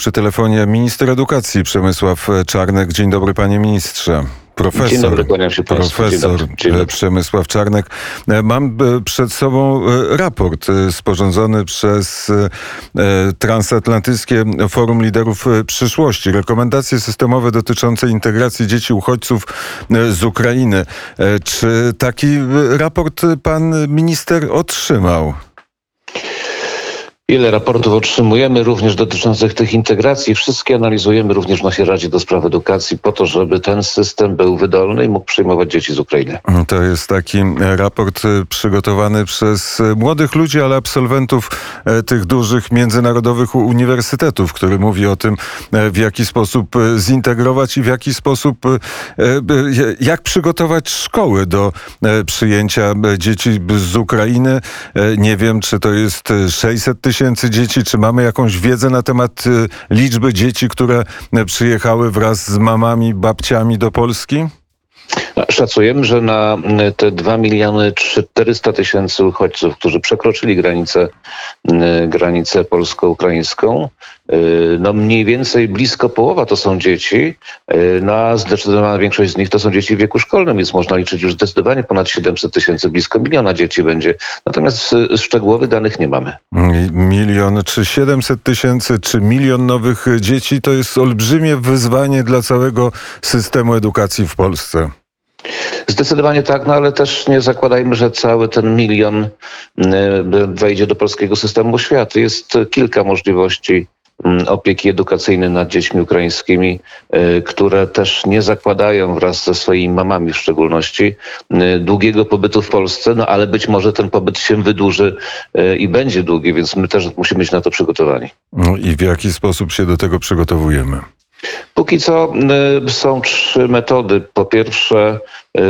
Przy telefonie minister edukacji Przemysław Czarnek. Dzień dobry panie ministrze. Profesor, Dzień dobry. Dzień profesor dobry. Dzień dobry. Przemysław Czarnek. Mam e, przed sobą e, raport e, sporządzony przez e, Transatlantyckie Forum Liderów e, Przyszłości. Rekomendacje systemowe dotyczące integracji dzieci uchodźców e, z Ukrainy. E, Czy taki e, raport pan minister otrzymał? Ile raportów otrzymujemy, również dotyczących tych integracji. Wszystkie analizujemy również w naszej Radzie do Spraw Edukacji po to, żeby ten system był wydolny i mógł przyjmować dzieci z Ukrainy. To jest taki raport e, przygotowany przez e, młodych ludzi, ale absolwentów e, tych dużych międzynarodowych uniwersytetów, który mówi o tym, w jaki sposób zintegrować i w jaki sposób, jak przygotować szkoły do przyjęcia dzieci z Ukrainy. Nie wiem, czy to jest e, 600 tysięcy dzieci, czy mamy jakąś wiedzę na temat e, liczby dzieci, które e, przyjechały wraz z mamami, babciami do Polski? Szacujemy, że na mm, te 2 miliony 400 tysięcy uchodźców, którzy przekroczyli granicę, granicę polsko-ukraińską, y, no mniej więcej blisko połowa to są dzieci, y, no a zdecydowana większość z nich to są dzieci w wieku szkolnym, więc można liczyć już zdecydowanie ponad 700 tysięcy, blisko miliona dzieci będzie. Natomiast y, szczegółowych danych nie mamy. Milion, czy 700 tysięcy, czy milion nowych dzieci to jest olbrzymie wyzwanie dla całego systemu edukacji w Polsce. Zdecydowanie tak, no ale też nie zakładajmy, że cały ten milion wejdzie do polskiego systemu oświaty. Jest kilka możliwości opieki edukacyjnej nad dziećmi ukraińskimi, y, które też nie zakładają wraz ze swoimi mamami w szczególności y, długiego pobytu w Polsce, no ale być może ten pobyt się wydłuży y, i będzie długi, więc my też musimy być na to przygotowani. No I w jaki sposób się do tego przygotowujemy? Póki co są trzy metody. Po pierwsze,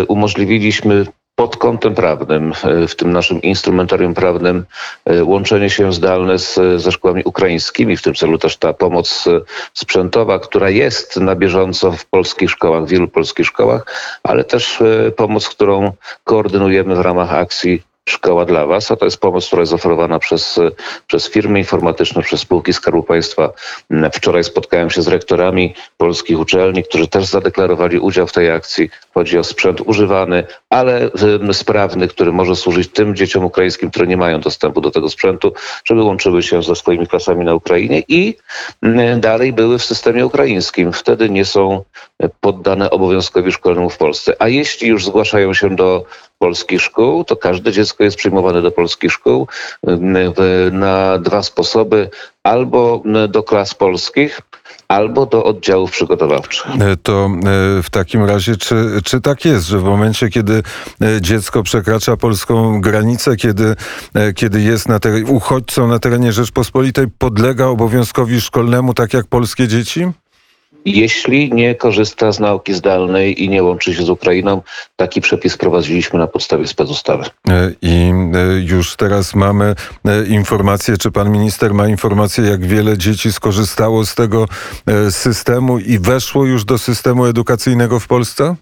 umożliwiliśmy pod kątem prawnym, y, w tym naszym instrumentarium prawnym, y, łączenie się zdalne z, ze szkołami ukraińskimi. W tym celu też ta pomoc y, sprzętowa, która jest na bieżąco w polskich szkołach, w wielu polskich szkołach, ale też pomoc, którą koordynujemy w ramach akcji Szkoła dla Was, a to jest pomoc, która jest oferowana przez, przez firmy informatyczne, przez spółki Skarbu Państwa. Wczoraj spotkałem się z rektorami polskich uczelni, którzy też zadeklarowali udział w tej akcji. Chodzi o sprzęt używany, ale sprawny, który może służyć tym dzieciom ukraińskim, które nie mają dostępu do tego sprzętu, żeby łączyły się ze swoimi klasami na Ukrainie i dalej były w systemie ukraińskim. Wtedy nie są poddane obowiązkowi szkolnemu w Polsce. A jeśli już zgłaszają się do polskich szkół, to każde dziecko jest przyjmowane do polskich szkół na dwa sposoby. Albo do klas polskich, albo do oddziałów przygotowawczych. E, To e, w takim razie, czy, czy tak jest, że w momencie, kiedy e, dziecko przekracza polską granicę, kiedy, kiedy jest na ter- uchodźcą na terenie Rzeczpospolitej, podlega obowiązkowi szkolnemu, tak jak polskie dzieci? Jeśli nie korzysta z nauki zdalnej i nie łączy się z Ukrainą, taki przepis prowadziliśmy na podstawie specustawy. E, I e, już teraz mamy e, informację, czy pan minister ma informację, jak wiele dzieci skorzystało z tego systemu i weszło już do systemu edukacyjnego w Polsce?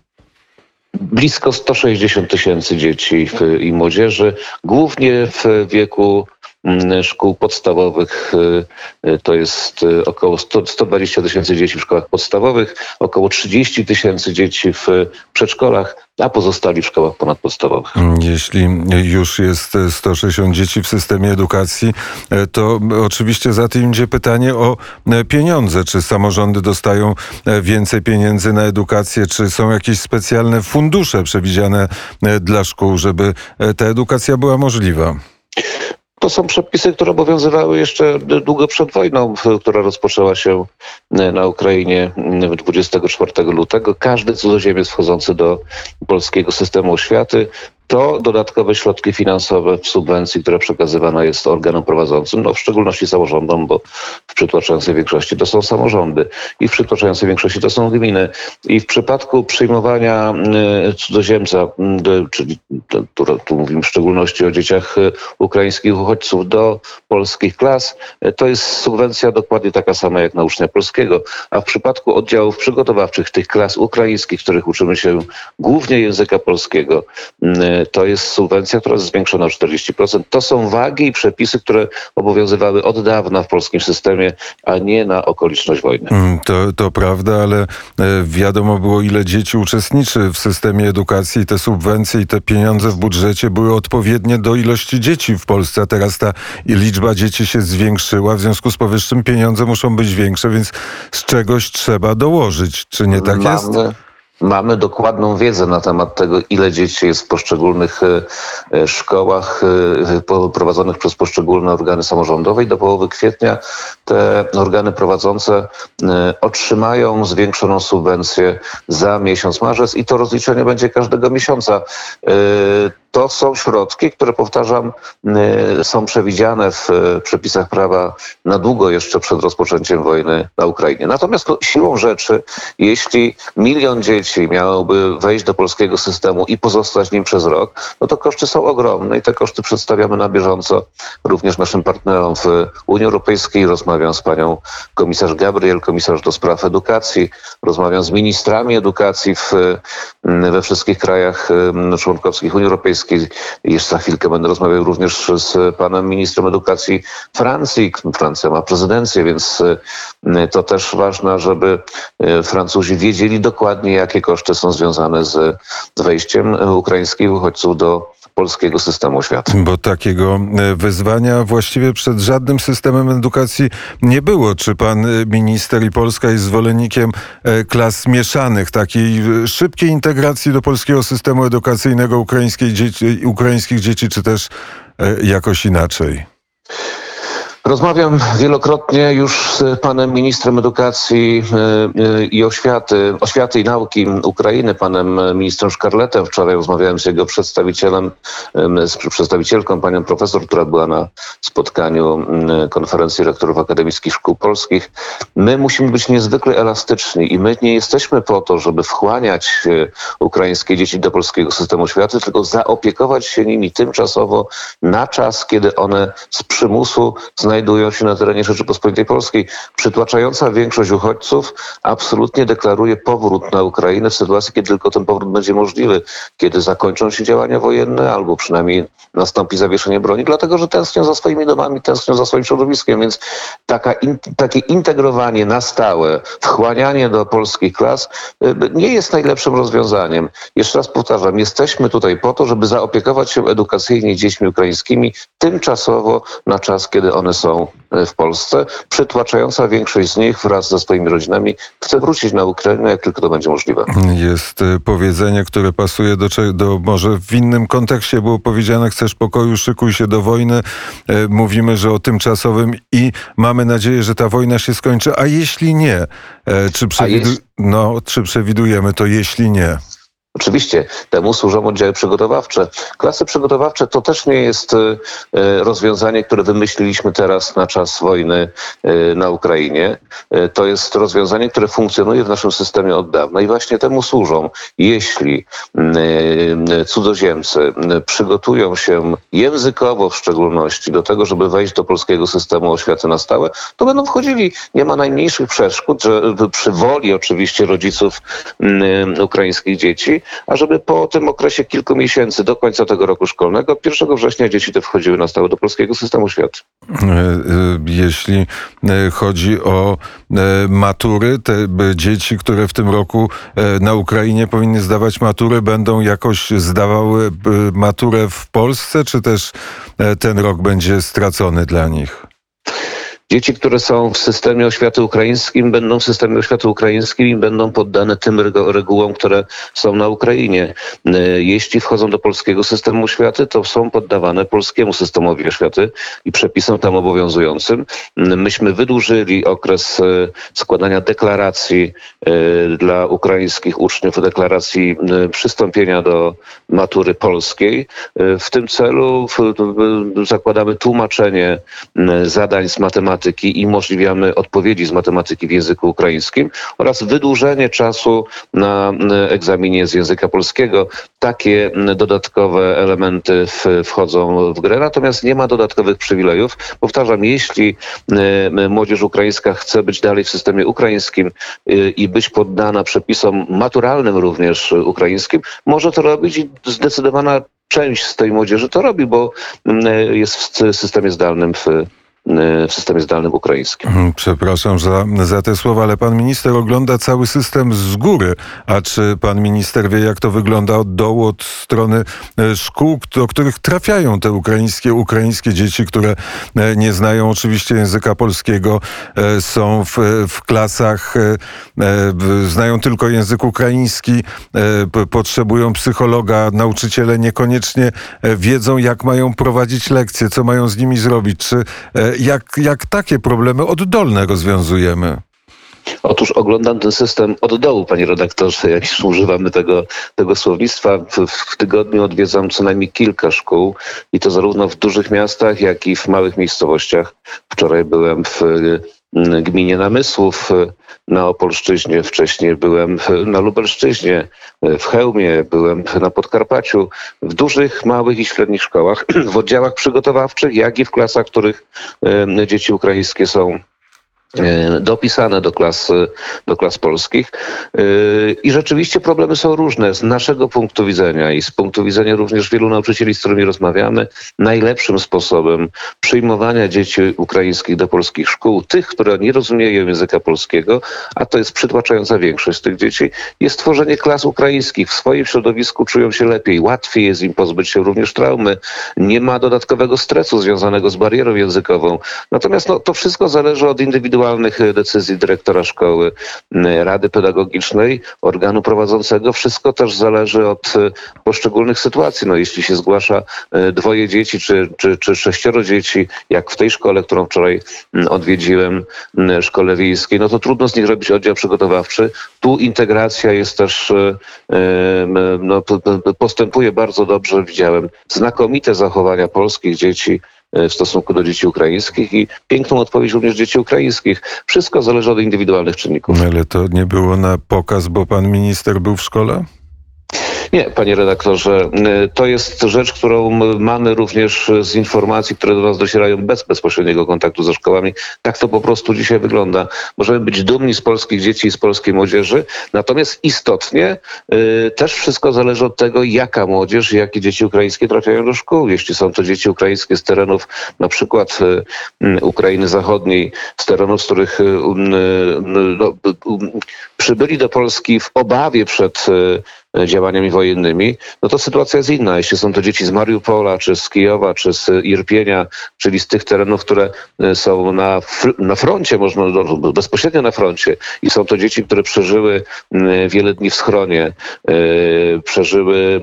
Blisko 160 tysięcy dzieci w- i młodzieży, głównie w wieku szkół podstawowych. y, y, To jest y, około 100, 120 tysięcy dzieci w szkołach podstawowych, około 30 tysięcy dzieci w przedszkolach, a pozostali w szkołach ponadpodstawowych. Jeśli już jest 160 dzieci w systemie edukacji, to oczywiście za tym idzie pytanie o pieniądze. Czy samorządy dostają więcej pieniędzy na edukację? Czy są jakieś specjalne fundusze przewidziane dla szkół, żeby ta edukacja była możliwa? To są przepisy, które obowiązywały jeszcze długo przed wojną, która rozpoczęła się na Ukrainie m, 24 lutego. Każdy cudzoziemiec wchodzący do polskiego systemu oświaty to dodatkowe środki finansowe w subwencji, która przekazywana jest organom prowadzącym, no w szczególności samorządom, bo w przytłaczającej większości to są samorządy i w przytłaczającej większości to są gminy. I w przypadku przyjmowania e, cudzoziemca, do- czyli tu, mówimy w szczególności o dzieciach e, ukraińskich uchodźców do polskich klas, to jest subwencja dokładnie taka sama jak na ucznia polskiego. A w przypadku oddziałów przygotowawczych tych klas ukraińskich, których uczymy się głównie języka polskiego, m, to jest subwencja, która jest zwiększona o 40%. To są wagi i przepisy, które obowiązywały od dawna w polskim systemie, a nie na okoliczność wojny. Mm, to, to prawda, ale wiadomo było, ile dzieci uczestniczy w systemie edukacji. Te subwencje i te pieniądze w budżecie były odpowiednie do ilości dzieci w Polsce, a teraz ta liczba dzieci się zwiększyła. W związku z powyższym pieniądze muszą być większe, więc z czegoś trzeba dołożyć. Czy nie tak Mamy... jest? Mamy dokładną wiedzę na temat tego, ile dzieci jest w poszczególnych e, e, szkołach e, prowadzonych przez poszczególne organy samorządowe i do połowy kwietnia te organy prowadzące otrzymają zwiększoną subwencję za miesiąc marzec i to rozliczenie będzie każdego miesiąca. To są środki, które powtarzam, są przewidziane w przepisach prawa na długo jeszcze przed rozpoczęciem wojny na Ukrainie. Natomiast siłą rzeczy, jeśli milion dzieci miałoby wejść do polskiego systemu i pozostać nim przez rok, no to koszty są ogromne i te koszty przedstawiamy na bieżąco również naszym partnerom w Unii Europejskiej. Rozmawiam z panią komisarz Gabriel, komisarz do spraw edukacji, rozmawiam z ministrami edukacji w, we wszystkich krajach członkowskich Unii Europejskiej. Jeszcze za chwilkę będę rozmawiał również z panem ministrem edukacji Francji. Francja ma prezydencję, więc to też ważne, żeby e, Francuzi wiedzieli dokładnie, jakie koszty są związane z wejściem ukraińskich uchodźców do polskiego systemu oświaty. Bo takiego e, wyzwania właściwie przed żadnym systemem edukacji nie było. Czy pan e, minister i Polska jest zwolennikiem e, klas mieszanych, takiej szybkiej integracji do polskiego systemu edukacyjnego dzieci, ukraińskich dzieci czy też jakoś inaczej? Rozmawiam wielokrotnie już z panem ministrem edukacji e, e, i oświaty, oświaty i nauki Ukrainy, panem ministrem Szkarletem. Wczoraj rozmawiałem z jego przedstawicielem, z przedstawicielką, panią profesor, która była na spotkaniu konferencji rektorów akademickich szkół polskich. My musimy być niezwykle elastyczni i my nie jesteśmy po to, żeby wchłaniać e, ukraińskie dzieci do polskiego systemu oświaty, tylko zaopiekować się nimi tymczasowo na czas, kiedy one z przymusu znajdują znajdują się na terenie Rzeczypospolitej Polskiej. Przytłaczająca większość uchodźców absolutnie deklaruje powrót na Ukrainę w sytuacji, kiedy tylko ten powrót będzie możliwy, kiedy zakończą się działania wojenne albo przynajmniej nastąpi zawieszenie broni, dlatego że tęsknią za swoimi domami, tęsknią za swoim środowiskiem, więc taka in, takie integrowanie na stałe, wchłanianie do polskich klas y, nie jest najlepszym rozwiązaniem. Jeszcze raz powtarzam, jesteśmy tutaj po to, żeby zaopiekować się edukacyjnie dziećmi ukraińskimi tymczasowo na czas, kiedy one są e, w Polsce. Przytłaczająca większość z nich wraz ze swoimi rodzinami chce wrócić na Ukrainę, jak tylko to będzie możliwe. Jest e, powiedzenie, które pasuje do, do może w innym kontekście było powiedziane, chcesz pokoju, szykuj się do wojny. E, mówimy, że o tymczasowym i mamy nadzieję, że ta wojna się skończy, a jeśli nie, czy, przewidu... no, czy przewidujemy to, jeśli nie? Oczywiście temu służą oddziały przygotowawcze. Klasy przygotowawcze to też nie jest e, rozwiązanie, które wymyśliliśmy teraz na czas wojny e, na Ukrainie. E, to jest rozwiązanie, które funkcjonuje w naszym systemie od dawna i właśnie temu służą. Jeśli cudzoziemcy przygotują się językowo w szczególności do tego, żeby wejść do polskiego systemu oświaty na stałe, to będą wchodzili. Nie ma najmniejszych przeszkód, że przy woli oczywiście rodziców ukraińskich dzieci, a żeby po tym okresie kilku miesięcy do końca tego roku szkolnego, 1 września dzieci te wchodziły na stałe do polskiego systemu oświaty. E, e, jeśli e, chodzi o matury, te dzieci, które w tym roku na Ukrainie powinny zdawać maturę, będą jakoś zdawały maturę w Polsce, czy też ten rok będzie stracony dla nich? Dzieci, które są w systemie oświaty ukraińskim, będą w systemie oświaty ukraińskim i będą poddane tym regułom, które są na Ukrainie. E, jeśli wchodzą do polskiego systemu oświaty, to są poddawane polskiemu systemowi oświaty i przepisom tam obowiązującym. Myśmy wydłużyli okres e, składania deklaracji dla ukraińskich uczniów, deklaracji przystąpienia do matury polskiej. W tym celu zakładamy tłumaczenie zadań z matematyki matematyki i umożliwiamy odpowiedzi z matematyki w języku ukraińskim oraz wydłużenie czasu na egzaminie z języka polskiego. Takie dodatkowe elementy wchodzą w grę, natomiast nie ma dodatkowych przywilejów. Powtarzam, jeśli młodzież ukraińska chce być dalej w systemie ukraińskim y, i być poddana przepisom maturalnym również ukraińskim, może to robić i zdecydowana część z tej młodzieży to robi, bo jest w systemie zdalnym w w systemie zdalnym ukraińskim. Mhm, przepraszam za, za te słowa, ale pan minister ogląda cały system z góry. A czy pan minister wie, jak to wygląda od dołu, od strony e, szkół, do których trafiają te ukraińskie, ukraińskie dzieci, które e, nie znają oczywiście języka polskiego, e, są w, w klasach, znają tylko język ukraiński, potrzebują psychologa, nauczyciele niekoniecznie wiedzą, jak mają prowadzić lekcje, co mają z nimi zrobić. Czy jak, jak takie problemy oddolne rozwiązujemy? Otóż oglądam ten system od dołu, panie redaktorze, jak już używamy tego, tego słownictwa. W, w, tygodniu odwiedzam co najmniej kilka szkół i to zarówno w dużych miastach, jak i w małych miejscowościach. Wczoraj byłem w gminie Namysłów na Opolszczyźnie, wcześniej byłem na Lubelszczyźnie, w Chełmie, byłem na Podkarpaciu, w dużych, małych i średnich szkołach, w oddziałach przygotowawczych, jak i w klasach, w których dzieci ukraińskie są dopisane do klas, do klas polskich. E, I rzeczywiście problemy są różne z naszego punktu widzenia i z punktu widzenia również wielu nauczycieli, z którymi rozmawiamy. Najlepszym sposobem przyjmowania dzieci ukraińskich do polskich szkół, tych, które nie rozumieją języka polskiego, a to jest przytłaczająca większość tych dzieci, jest tworzenie klas ukraińskich. W swoim środowisku czują się lepiej, łatwiej jest im pozbyć się również traumy. Nie ma dodatkowego stresu związanego z barierą językową. Natomiast no, to wszystko zależy od indywidualności indywidualnych e, decyzji dyrektora szkoły, rady pedagogicznej, organu prowadzącego. Wszystko też zależy od e, poszczególnych sytuacji. No, jeśli się zgłasza e, dwoje dzieci czy, czy, czy sześcioro dzieci, jak w tej szkole, którą wczoraj odwiedziłem, szkole wiejskiej, no to trudno z nich robić oddział przygotowawczy. Tu integracja jest też, no, postępuje bardzo dobrze. Widziałem znakomite zachowania polskich dzieci w stosunku do dzieci ukraińskich i piękną odpowiedź również dzieci ukraińskich. Wszystko zależy od indywidualnych czynników. Ale to nie było na pokaz, bo pan minister był w szkole? Nie, panie redaktorze, y, to jest rzecz, którą mamy również z informacji, które do nas docierają bez bezpośredniego kontaktu ze szkołami. Tak to po prostu dzisiaj wygląda. Możemy być dumni z polskich dzieci i z polskiej młodzieży, natomiast istotnie y, też wszystko zależy od tego, jaka młodzież jakie dzieci ukraińskie trafiają do szkół. Jeśli są to dzieci ukraińskie z terenów na przykład y, Ukrainy Zachodniej, z terenów, z których no, przybyli do Polski w obawie przed działaniami wojennymi, no to sytuacja jest inna. Jeśli są to dzieci z Mariupola, czy z Kijowa, czy z Irpienia, czyli z tych terenów, które e, są na, na froncie, można no, bezpośrednio na froncie i są to dzieci, które przeżyły wiele dni w schronie, e, przeżyły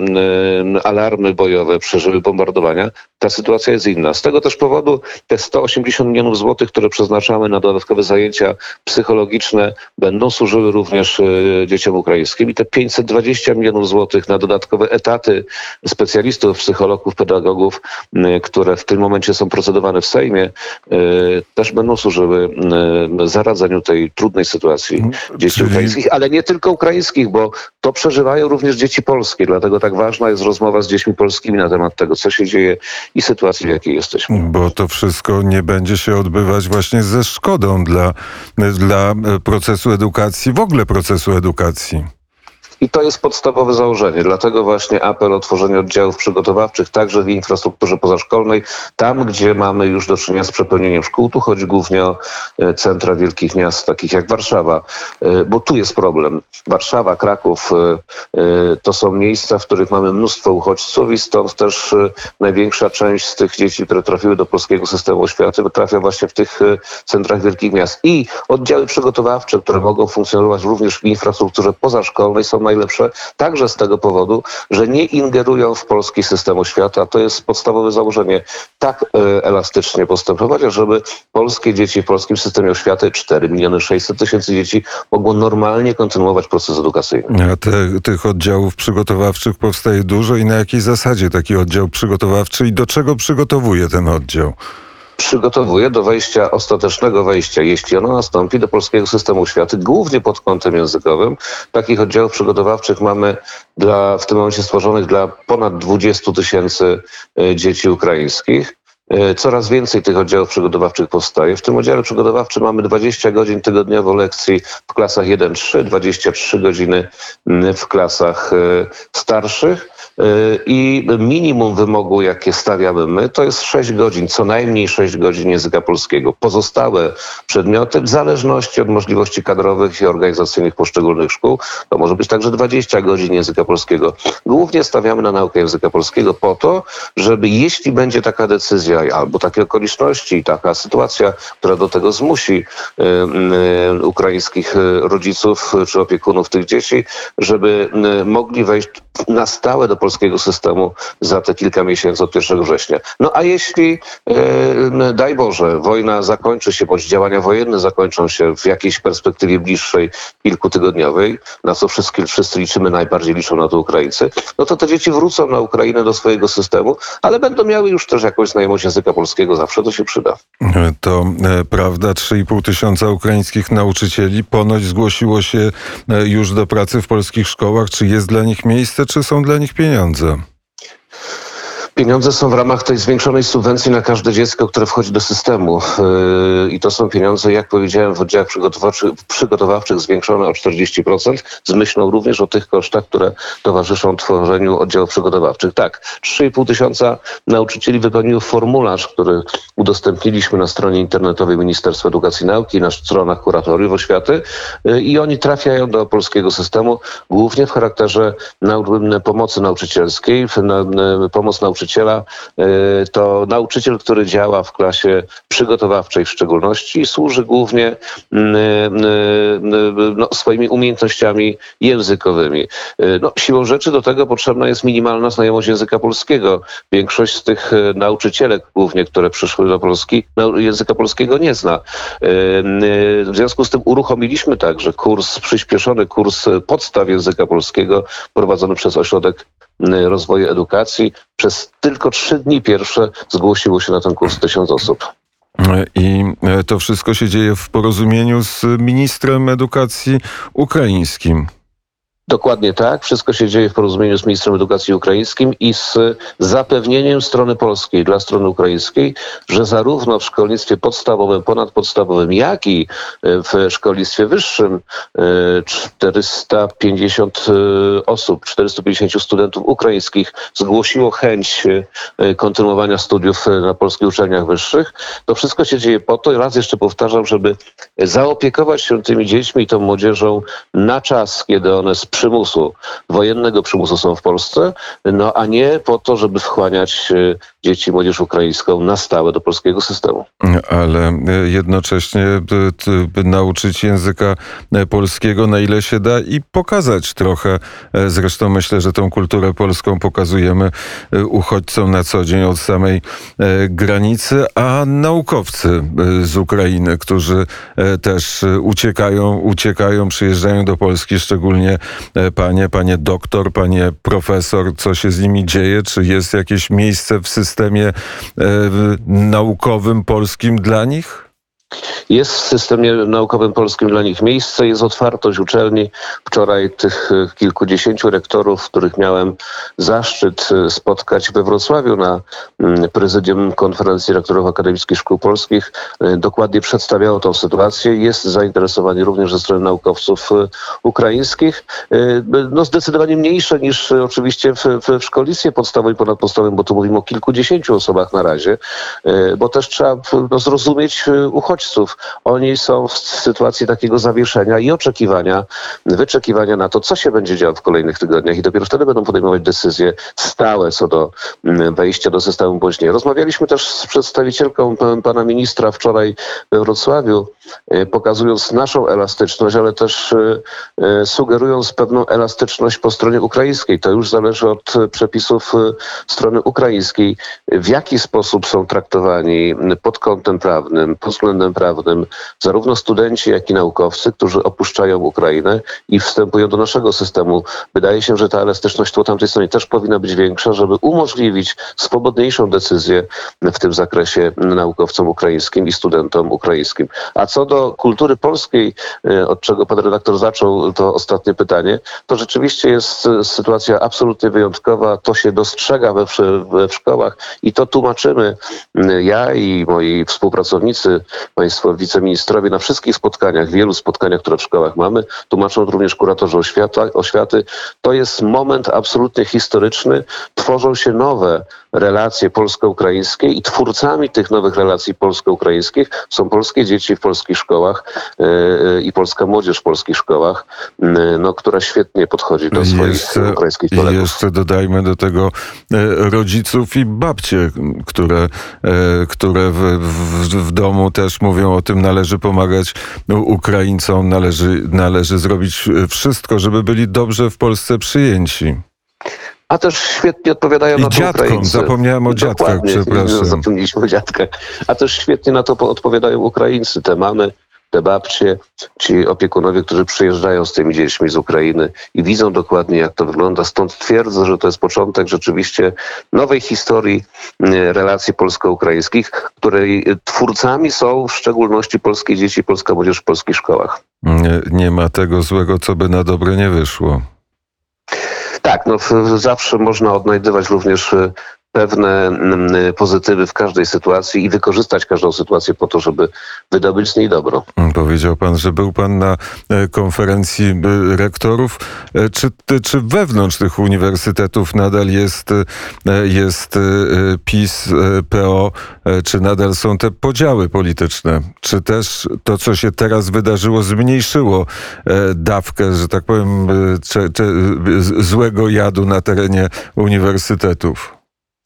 alarmy bojowe, przeżyły bombardowania, ta sytuacja jest inna. Z tego też powodu te 180 milionów złotych, które przeznaczamy na dodatkowe zajęcia psychologiczne, będą służyły również dzieciom ukraińskim i te 520 milionów złotych na dodatkowe etaty specjalistów, psychologów, pedagogów, y, które w tym momencie są procedowane w Sejmie, y, też będą służyły y, zaradzeniu tej trudnej sytuacji mhm. dzieci Czyli... ukraińskich, ale nie tylko ukraińskich, bo to przeżywają również dzieci polskie, dlatego tak ważna jest rozmowa z dziećmi polskimi na temat tego, co się dzieje i sytuacji, w jakiej jesteśmy. Bo to wszystko nie będzie się odbywać właśnie ze szkodą dla, dla procesu edukacji, w ogóle procesu edukacji. I to jest podstawowe założenie. Dlatego właśnie apel o tworzenie oddziałów przygotowawczych także w infrastrukturze pozaszkolnej, tam gdzie mamy już do czynienia z przepełnieniem szkół. Tu chodzi głównie o e, centra wielkich miast, takich jak Warszawa, e, bo tu jest problem. Warszawa, Kraków e, to są miejsca, w których mamy mnóstwo uchodźców i stąd też największa część z tych dzieci, które trafiły do polskiego systemu oświaty, trafia właśnie w tych centrach wielkich miast. I oddziały przygotowawcze, które mogą funkcjonować również w infrastrukturze pozaszkolnej, są najlepsze, także z tego powodu, że nie ingerują w polski system oświaty, to jest podstawowe założenie. Tak e, elastycznie postępować, żeby polskie dzieci w polskim systemie oświaty, 4 miliony 600 tysięcy dzieci, mogło normalnie kontynuować proces edukacyjny. A te, tych oddziałów przygotowawczych powstaje dużo i na jakiej zasadzie taki oddział przygotowawczy i do czego przygotowuje ten oddział? Przygotowuje do wejścia, ostatecznego wejścia, jeśli ono nastąpi, do polskiego systemu oświaty, głównie pod kątem językowym. Takich oddziałów przygotowawczych mamy dla, w tym momencie stworzonych dla ponad 20 tysięcy e, dzieci ukraińskich. E, coraz więcej tych oddziałów przygotowawczych powstaje. W tym oddziale przygotowawczym mamy 20 godzin tygodniowo lekcji w klasach 1-3, 23 godziny w klasach e, starszych. I minimum wymogu, jakie stawiamy my, to jest 6 godzin, co najmniej 6 godzin języka polskiego. Pozostałe przedmioty, w zależności od możliwości kadrowych i organizacyjnych poszczególnych szkół, to może być także 20 godzin języka polskiego. Głównie stawiamy na naukę języka polskiego po to, żeby jeśli będzie taka decyzja albo takie okoliczności, taka sytuacja, która do tego zmusi y, y, ukraińskich rodziców czy opiekunów tych dzieci, żeby y, mogli wejść na stałe do polskiego systemu za te kilka miesięcy od 1 września. No a jeśli, e, daj Boże, wojna zakończy się, bądź działania wojenne zakończą się w jakiejś perspektywie bliższej, kilkutygodniowej, na co wszyscy, wszyscy liczymy, najbardziej liczą na to Ukraińcy, no to te dzieci wrócą na Ukrainę do swojego systemu, ale będą miały już też jakąś znajomość języka polskiego, zawsze to się przyda. To e, prawda, 3,5 tysiąca ukraińskich nauczycieli ponoć zgłosiło się e, już do pracy w polskich szkołach. Czy jest dla nich miejsce, czy są dla nich pieniądze? Pieniądze są w ramach tej zwiększonej subwencji na każde dziecko, które wchodzi do systemu. Yy, I to są pieniądze, jak powiedziałem, w oddziałach przygotowawczych, przygotowawczych zwiększone o 40%, z myślą również o tych kosztach, które towarzyszą tworzeniu oddziałów przygotowawczych. Tak, 3,5 tysiąca nauczycieli wypełniło formularz, który udostępniliśmy na stronie internetowej Ministerstwa Edukacji i Nauki, na stronach kuratoriów oświaty yy, i oni trafiają do polskiego systemu głównie w charakterze pomocy nauczycielskiej, pomoc nauczycielskiej nauczyciela y, to nauczyciel, który działa w klasie przygotowawczej w szczególności i służy głównie y, y, no, swoimi umiejętnościami językowymi. No, siłą rzeczy do tego potrzebna jest minimalna znajomość języka polskiego. Większość z tych nauczycielek głównie, które przyszły do Polski, języka polskiego nie zna. W związku z tym uruchomiliśmy także kurs, przyspieszony kurs podstaw języka polskiego prowadzony przez Ośrodek Rozwoju Edukacji. Przez tylko trzy dni pierwsze zgłosiło się na ten kurs tysiąc osób. I to wszystko się dzieje w porozumieniu z ministrem edukacji ukraińskim. Dokładnie tak. Wszystko się dzieje w porozumieniu z ministrem edukacji ukraińskim i z zapewnieniem strony polskiej dla strony ukraińskiej, że zarówno w szkolnictwie podstawowym, ponadpodstawowym, jak i w szkolnictwie wyższym 450 e, e, osób, 450 studentów ukraińskich zgłosiło chęć e, kontynuowania studiów na polskich uczelniach wyższych. To wszystko się dzieje po to, raz jeszcze powtarzam, żeby zaopiekować się tymi dziećmi i tą młodzieżą na czas, kiedy one przymusu, wojennego przymusu są w Polsce, no a nie po to, żeby wchłaniać e, dzieci młodzież ukraińską na stałe do polskiego systemu. Ale e, jednocześnie e, nauczyć języka polskiego na ile się da i pokazać trochę. Zresztą myślę, że tą kulturę polską pokazujemy uchodźcom na co dzień od samej granicy, a naukowcy z Ukrainy, którzy też uciekają, uciekają, przyjeżdżają do Polski, szczególnie panie, panie doktor, panie profesor, co się z nimi dzieje? Czy jest jakieś miejsce w systemie e, naukowym polskim dla nich? Jest w systemie naukowym polskim dla nich miejsce, jest otwartość uczelni. Wczoraj tych e, kilkudziesięciu rektorów, których miałem zaszczyt e, spotkać we Wrocławiu na mm, prezydium konferencji rektorów akademickich szkół polskich, e, dokładnie przedstawiało tą sytuację. Jest zainteresowanie również ze strony naukowców ukraińskich. No zdecydowanie mniejsze niż oczywiście w, w szkolnictwie podstawowym ponadpodstawowym, bo tu mówimy o kilkudziesięciu osobach na razie, bo też trzeba no, zrozumieć uchodźców uchodźców. Oni są w sytuacji takiego zawieszenia i oczekiwania, wyczekiwania na to, co się będzie działo w kolejnych tygodniach i dopiero wtedy będą podejmować decyzje stałe co do mm, wejścia do systemu nie. Rozmawialiśmy też z przedstawicielką pana ministra wczoraj we Wrocławiu, e, pokazując naszą elastyczność, ale też e, e, sugerując pewną elastyczność po stronie ukraińskiej. To już zależy od przepisów strony ukraińskiej, w jaki sposób są traktowani pod kątem prawnym, pod względem prawnym zarówno studenci, jak i naukowcy, którzy opuszczają Ukrainę i wstępują do naszego systemu. Wydaje się, że ta elastyczność po tamtej stronie też powinna być większa, żeby umożliwić swobodniejszą decyzję w tym zakresie naukowcom ukraińskim i studentom ukraińskim. A co do kultury polskiej, e, od czego pan redaktor zaczął to ostatnie pytanie, to rzeczywiście jest sytuacja absolutnie wyjątkowa. To się dostrzega we, we szkołach i to tłumaczymy ja i moi współpracownicy Państwo wiceministrowie na wszystkich spotkaniach, wielu spotkaniach, które w szkołach mamy, tłumaczą również kuratorzy oświata, oświaty. To jest moment absolutnie historyczny. Tworzą się nowe relacje polsko-ukraińskie i twórcami tych nowych relacji polsko-ukraińskich są polskie dzieci w polskich szkołach yy, i polska młodzież w polskich szkołach, no, która świetnie podchodzi do swoich Jeszcze, ukraińskich i kolegów. jeszcze dodajmy do tego e, rodziców i babcie, które, e, które w, w, w domu też mówią o tym, należy pomagać Ukraińcom, należy, należy zrobić wszystko, żeby byli dobrze w Polsce przyjęci. A też świetnie odpowiadają I na to dziadkom, Ukraińcy. zapomniałem o dziadkach, Dokładnie, przepraszam. Zapomnieliśmy o dziadkach. A też świetnie na to po- odpowiadają Ukraińcy, te mamy, te babcie, ci opiekunowie, którzy przyjeżdżają z tymi dziećmi z Ukrainy i widzą dokładnie, jak to wygląda. Stąd twierdzę, że to jest początek rzeczywiście nowej historii e, relacji polsko-ukraińskich, której e, twórcami są w szczególności polskie dzieci, polska młodzież w polskich szkołach. Nie, nie ma tego złego, co by na dobre nie wyszło. Tak, no zawsze można odnajdywać również e, pewne mm, pozytywy w każdej sytuacji i wykorzystać każdą sytuację po to, żeby wydobyć z niej dobro. Powiedział pan, że był pan na e, konferencji e, rektorów. E, Czy, czy wewnątrz tych uniwersytetów nadal jest, jest PiS, PO, czy nadal są te podziały polityczne? Czy też to, co się teraz wydarzyło, zmniejszyło dawkę, że tak powiem, cze, z- złego jadu na terenie uniwersytetów?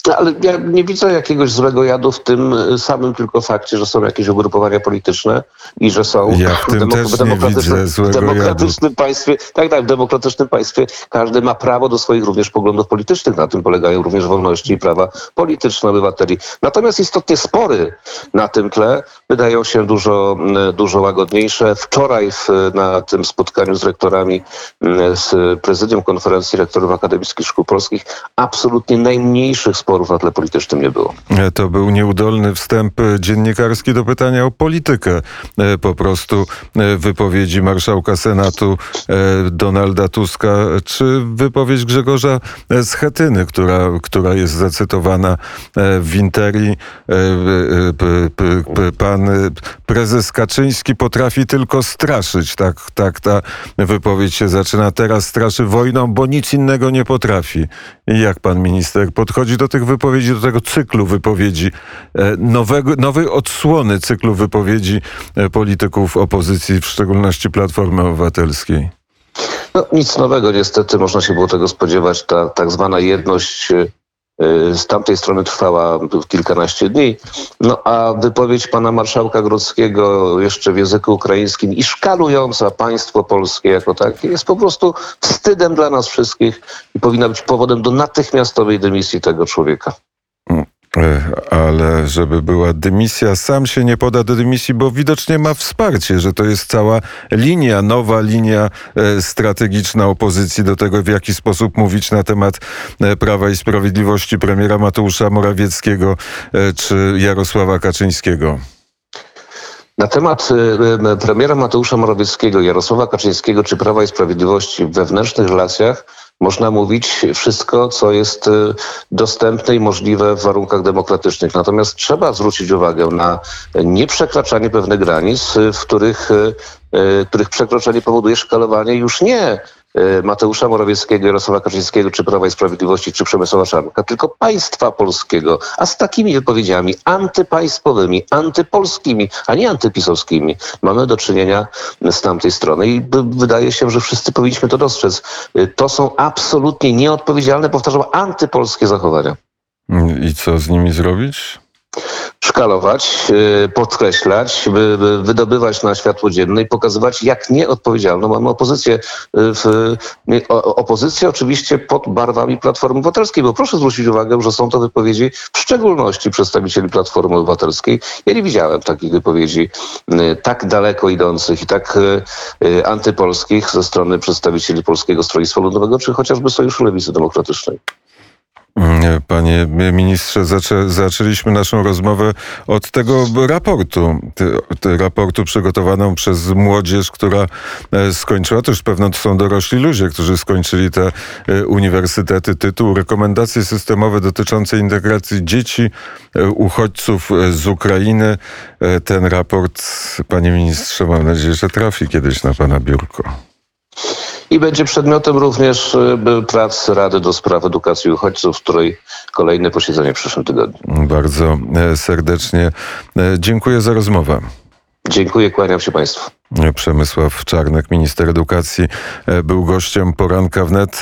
No, Ale ja nie widzę jakiegoś złego jadu w tym e, samym tylko fakcie, że są jakieś ugrupowania polityczne i że są Ja w tym też nie demokratycznym- widzę złego w demokratycznym państwie. Tak, tak, w demokratycznym państwie każdy ma prawo do swoich również poglądów politycznych. Na tym polegają również wolności i prawa polityczne obywateli. Natomiast istotnie spory na tym tle wydają się dużo, m, dużo łagodniejsze. Wczoraj w, na tym spotkaniu z rektorami, m, z prezydium konferencji rektorów akademickich szkół polskich absolutnie najmniejszych sporów na tle politycznym nie było. E, To był nieudolny wstęp dziennikarski do pytania o politykę. E, Po prostu e, wypowiedzi marszałka Senatu Donalda Tuska, czy wypowiedź Grzegorza Schetyny, która, która jest zacytowana w Interii. Pan prezes Kaczyński potrafi tylko straszyć. Tak, tak ta wypowiedź się zaczyna. Teraz straszy wojną, bo nic innego nie potrafi. I jak pan minister podchodzi do tych wypowiedzi, do tego cyklu wypowiedzi, e, nowego, nowej odsłony cyklu wypowiedzi e, polityków opozycji, w szczególności Platformy Obywatelskiej? No, nic nowego niestety, można się było tego spodziewać. Ta tak zwana jedność y, z tamtej strony trwała kilkanaście dni. No a wypowiedź pana marszałka Grodzkiego jeszcze w języku ukraińskim i szkalująca państwo polskie jako takie jest po prostu wstydem dla nas wszystkich i powinna być powodem do natychmiastowej dymisji tego człowieka. E, Ale żeby była dymisja, sam się nie poda do dymisji, bo widocznie ma wsparcie, że to jest cała linia, nowa linia e, strategiczna opozycji do tego, w jaki sposób mówić na temat e, Prawa i Sprawiedliwości premiera Mateusza Morawieckiego czy Jarosława Kaczyńskiego. Na temat premiera Mateusza Morawieckiego, Jarosława Kaczyńskiego czy Prawa i Sprawiedliwości w wewnętrznych relacjach można mówić wszystko, co jest y, dostępne i możliwe w warunkach demokratycznych. Natomiast trzeba zwrócić uwagę na nieprzekraczanie pewnych granic, y, w których, y, których przekroczenie powoduje szkalowanie już nie Mateusza Morawieckiego, Jarosława Kaczyńskiego, czy Prawa i Sprawiedliwości, czy Przemysława Czarnka, tylko państwa polskiego, a z takimi wypowiedziami antypaństwowymi, antypolskimi, a nie antypisowskimi mamy do czynienia z tamtej strony i wydaje się, że wszyscy powinniśmy to dostrzec. Y, To są absolutnie nieodpowiedzialne, powtarzam, antypolskie zachowania. I co z nimi zrobić? Szkalować, y, podkreślać, wy- wy- wydobywać na światło dzienne i pokazywać, jak nieodpowiedzialną mamy opozycję. y, y, opozycję oczywiście pod barwami Platformy Obywatelskiej, bo proszę zwrócić uwagę, że są to wypowiedzi w szczególności przedstawicieli Platformy Obywatelskiej. Ja nie widziałem takich wypowiedzi tak daleko idących i tak antypolskich ze strony przedstawicieli Polskiego Stronnictwa Ludowego, czy chociażby Sojuszu Lewicy Demokratycznej. Mm, Panie ministrze, zaczę, zaczęliśmy naszą rozmowę od tego raportu, ty raportu przygotowaną przez młodzież, która e, skończyła, to już pewno to są dorośli ludzie, którzy skończyli te e, uniwersytety, tytuł rekomendacje systemowe dotyczące integracji dzieci, e, uchodźców z Ukrainy. Ten raport, panie ministrze, mam nadzieję, że trafi kiedyś na pana biurko. I będzie przedmiotem również y, prac Rady do Spraw Edukacji Uchodźców, której kolejne posiedzenie w przyszłym tygodniu. Bardzo e, serdecznie e, dziękuję za rozmowę. Dziękuję, kłaniam się Państwu. Przemysław Czarnek, minister edukacji, e, był gościem poranka wnet.